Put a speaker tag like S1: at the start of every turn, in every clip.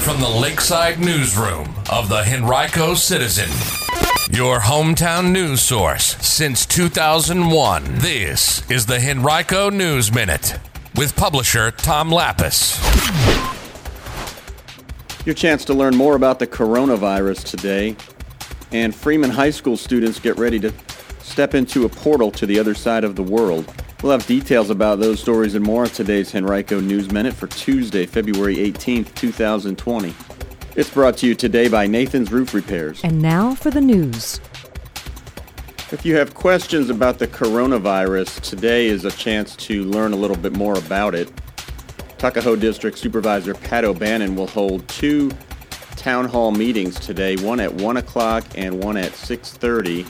S1: from the Lakeside Newsroom of the Henrico Citizen, your hometown news source since 2001. This is the Henrico News Minute with publisher Tom Lappas.
S2: Your chance to learn more about the coronavirus today. And Freeman High School students get ready to step into a portal to the other side of the world. We'll have details about those stories and more in today's Henrico News Minute for Tuesday, February 18th, 2020. It's brought to you today by Nathan's Roof Repairs.
S3: And now for the news.
S2: If you have questions about the coronavirus, today is a chance to learn a little bit more about it. Tuckahoe District Supervisor Pat O'Bannon will hold two town hall meetings today, one at 1 o'clock and one at 6.30.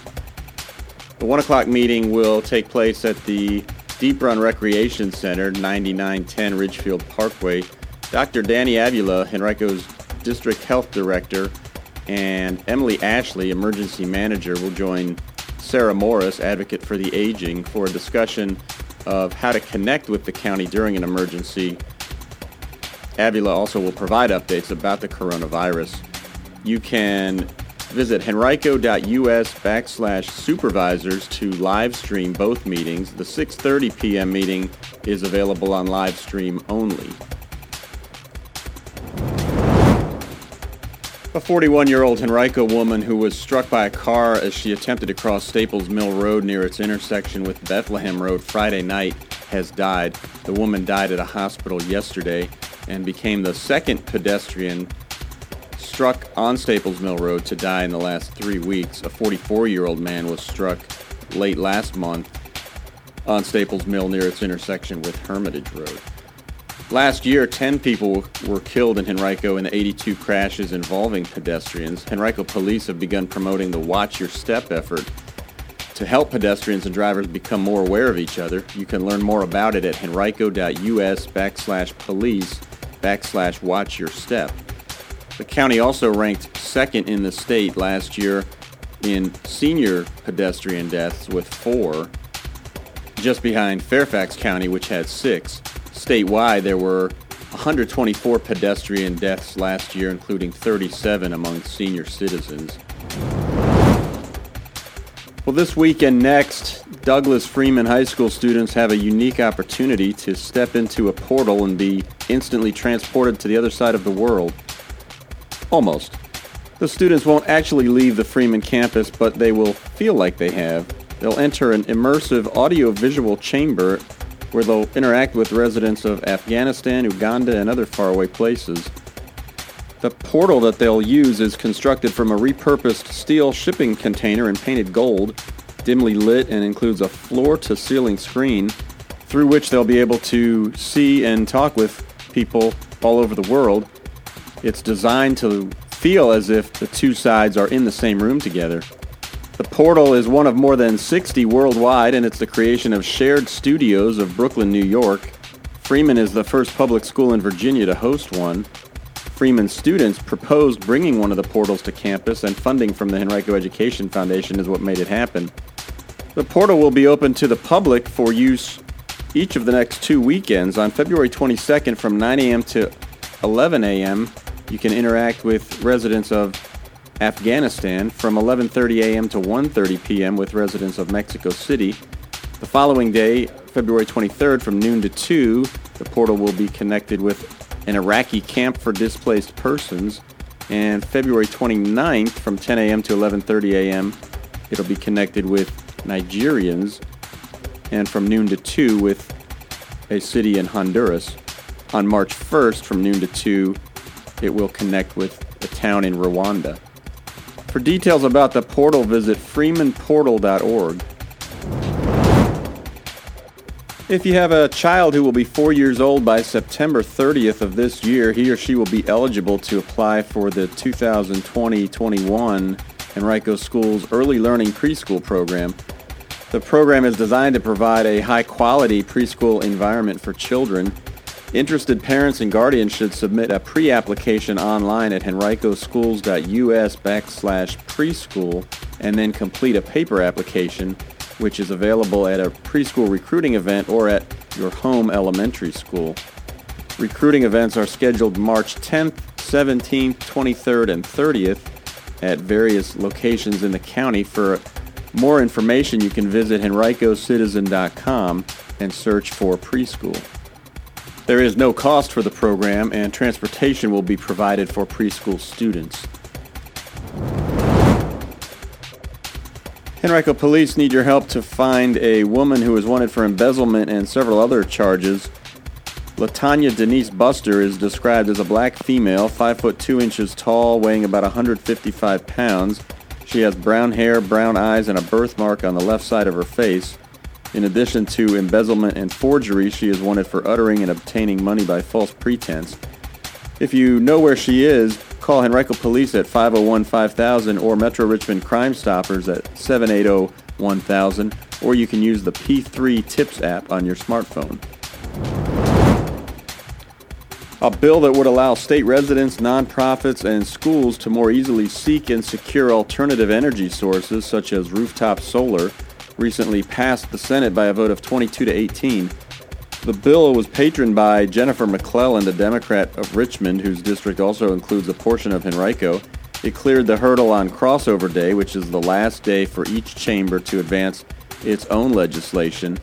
S2: The 1 o'clock meeting will take place at the Deep Run Recreation Center, 9910 Ridgefield Parkway. Dr. Danny Avila, Henrico's District Health Director, and Emily Ashley, Emergency Manager, will join Sarah Morris, Advocate for the Aging, for a discussion of how to connect with the county during an emergency. Avila also will provide updates about the coronavirus. You can Visit henrico.us backslash supervisors to live stream both meetings. The 6.30 p.m. meeting is available on live stream only. A 41-year-old Henrico woman who was struck by a car as she attempted to cross Staples Mill Road near its intersection with Bethlehem Road Friday night has died. The woman died at a hospital yesterday and became the second pedestrian struck on Staples Mill Road to die in the last three weeks. A 44 year old man was struck late last month on Staples Mill near its intersection with Hermitage Road. Last year, 10 people were killed in Henrico in the 82 crashes involving pedestrians. Henrico police have begun promoting the Watch Your Step effort to help pedestrians and drivers become more aware of each other. You can learn more about it at henrico.us backslash police backslash watch your step. The county also ranked second in the state last year in senior pedestrian deaths with four, just behind Fairfax County, which had six. Statewide, there were 124 pedestrian deaths last year, including 37 among senior citizens. Well, this week and next, Douglas Freeman High School students have a unique opportunity to step into a portal and be instantly transported to the other side of the world. Almost. The students won't actually leave the Freeman campus, but they will feel like they have. They'll enter an immersive audio-visual chamber where they'll interact with residents of Afghanistan, Uganda, and other faraway places. The portal that they'll use is constructed from a repurposed steel shipping container in painted gold, dimly lit and includes a floor-to-ceiling screen through which they'll be able to see and talk with people all over the world. It's designed to feel as if the two sides are in the same room together. The portal is one of more than 60 worldwide, and it's the creation of Shared Studios of Brooklyn, New York. Freeman is the first public school in Virginia to host one. Freeman students proposed bringing one of the portals to campus, and funding from the Henrico Education Foundation is what made it happen. The portal will be open to the public for use each of the next two weekends on February 22nd from 9 a.m. to 11 a.m. You can interact with residents of Afghanistan from 11:30 a.m. to 1:30 p.m. with residents of Mexico City. The following day, February 23rd from noon to 2, the portal will be connected with an Iraqi camp for displaced persons, and February 29th from 10 a.m. to 11:30 a.m., it'll be connected with Nigerians and from noon to 2 with a city in Honduras. On March 1st from noon to 2, it will connect with a town in Rwanda. For details about the portal, visit freemanportal.org. If you have a child who will be four years old by September 30th of this year, he or she will be eligible to apply for the 2020-21 Henrico School's Early Learning Preschool program. The program is designed to provide a high-quality preschool environment for children Interested parents and guardians should submit a pre-application online at henricoschools.us backslash preschool and then complete a paper application which is available at a preschool recruiting event or at your home elementary school. Recruiting events are scheduled March 10th, 17th, 23rd, and 30th at various locations in the county. For more information, you can visit henricocitizen.com and search for preschool. There is no cost for the program, and transportation will be provided for preschool students. Henrico police need your help to find a woman who is wanted for embezzlement and several other charges. Latanya Denise Buster is described as a black female, 5 foot 2 inches tall, weighing about 155 pounds. She has brown hair, brown eyes, and a birthmark on the left side of her face. In addition to embezzlement and forgery, she is wanted for uttering and obtaining money by false pretense. If you know where she is, Call Henrico Police at 501-5000 or Metro Richmond Crime Stoppers at 780-1000 or you can use the P3 Tips app on your smartphone. A bill that would allow state residents, nonprofits, and schools to more easily seek and secure alternative energy sources such as rooftop solar recently passed the Senate by a vote of 22 to 18. The bill was patroned by Jennifer McClellan, the Democrat of Richmond, whose district also includes a portion of Henrico. It cleared the hurdle on crossover day, which is the last day for each chamber to advance its own legislation.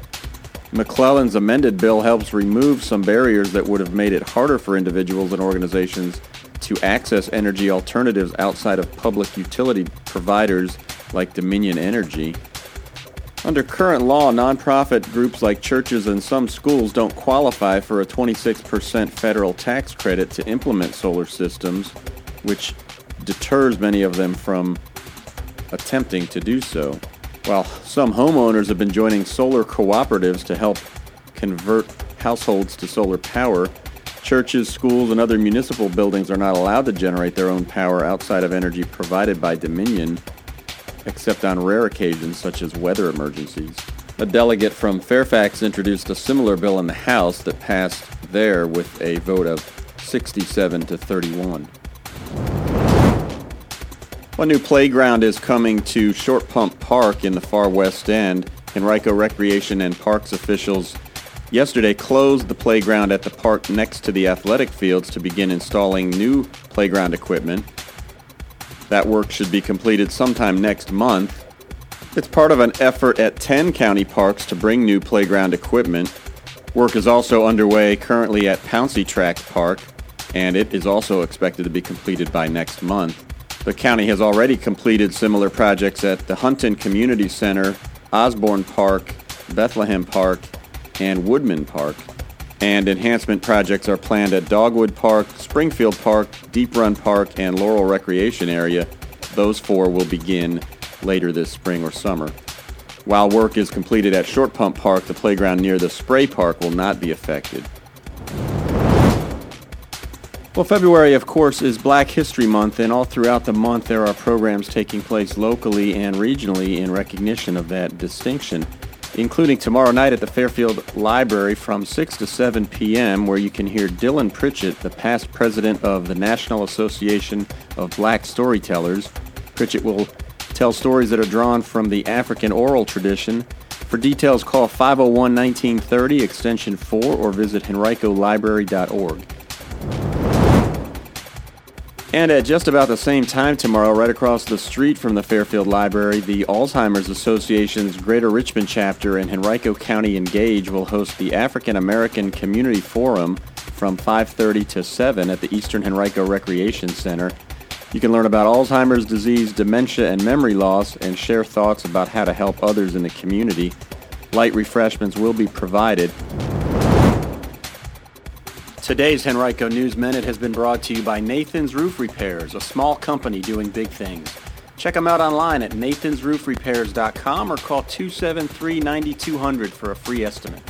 S2: McClellan's amended bill helps remove some barriers that would have made it harder for individuals and organizations to access energy alternatives outside of public utility providers like Dominion Energy. Under current law, nonprofit groups like churches and some schools don't qualify for a 26% federal tax credit to implement solar systems, which deters many of them from attempting to do so. While some homeowners have been joining solar cooperatives to help convert households to solar power, churches, schools, and other municipal buildings are not allowed to generate their own power outside of energy provided by Dominion except on rare occasions such as weather emergencies. A delegate from Fairfax introduced a similar bill in the House that passed there with a vote of 67 to 31. One new playground is coming to Short Pump Park in the far west end. Henrico Recreation and Parks officials yesterday closed the playground at the park next to the athletic fields to begin installing new playground equipment. That work should be completed sometime next month. It's part of an effort at 10 county parks to bring new playground equipment. Work is also underway currently at Pouncey Tract Park, and it is also expected to be completed by next month. The county has already completed similar projects at the Hunton Community Center, Osborne Park, Bethlehem Park, and Woodman Park and enhancement projects are planned at Dogwood Park, Springfield Park, Deep Run Park, and Laurel Recreation Area. Those four will begin later this spring or summer. While work is completed at Short Pump Park, the playground near the Spray Park will not be affected. Well, February, of course, is Black History Month, and all throughout the month there are programs taking place locally and regionally in recognition of that distinction including tomorrow night at the Fairfield Library from 6 to 7 p.m., where you can hear Dylan Pritchett, the past president of the National Association of Black Storytellers. Pritchett will tell stories that are drawn from the African oral tradition. For details, call 501 1930, extension 4, or visit henricolibrary.org. And at just about the same time tomorrow, right across the street from the Fairfield Library, the Alzheimer's Association's Greater Richmond chapter and Henrico County Engage will host the African American Community Forum from 5:30 to 7 at the Eastern Henrico Recreation Center. You can learn about Alzheimer's disease, dementia, and memory loss and share thoughts about how to help others in the community. Light refreshments will be provided. Today's Henrico News Minute has been brought to you by Nathan's Roof Repairs, a small company doing big things. Check them out online at nathansroofrepairs.com or call 273 9200 for a free estimate.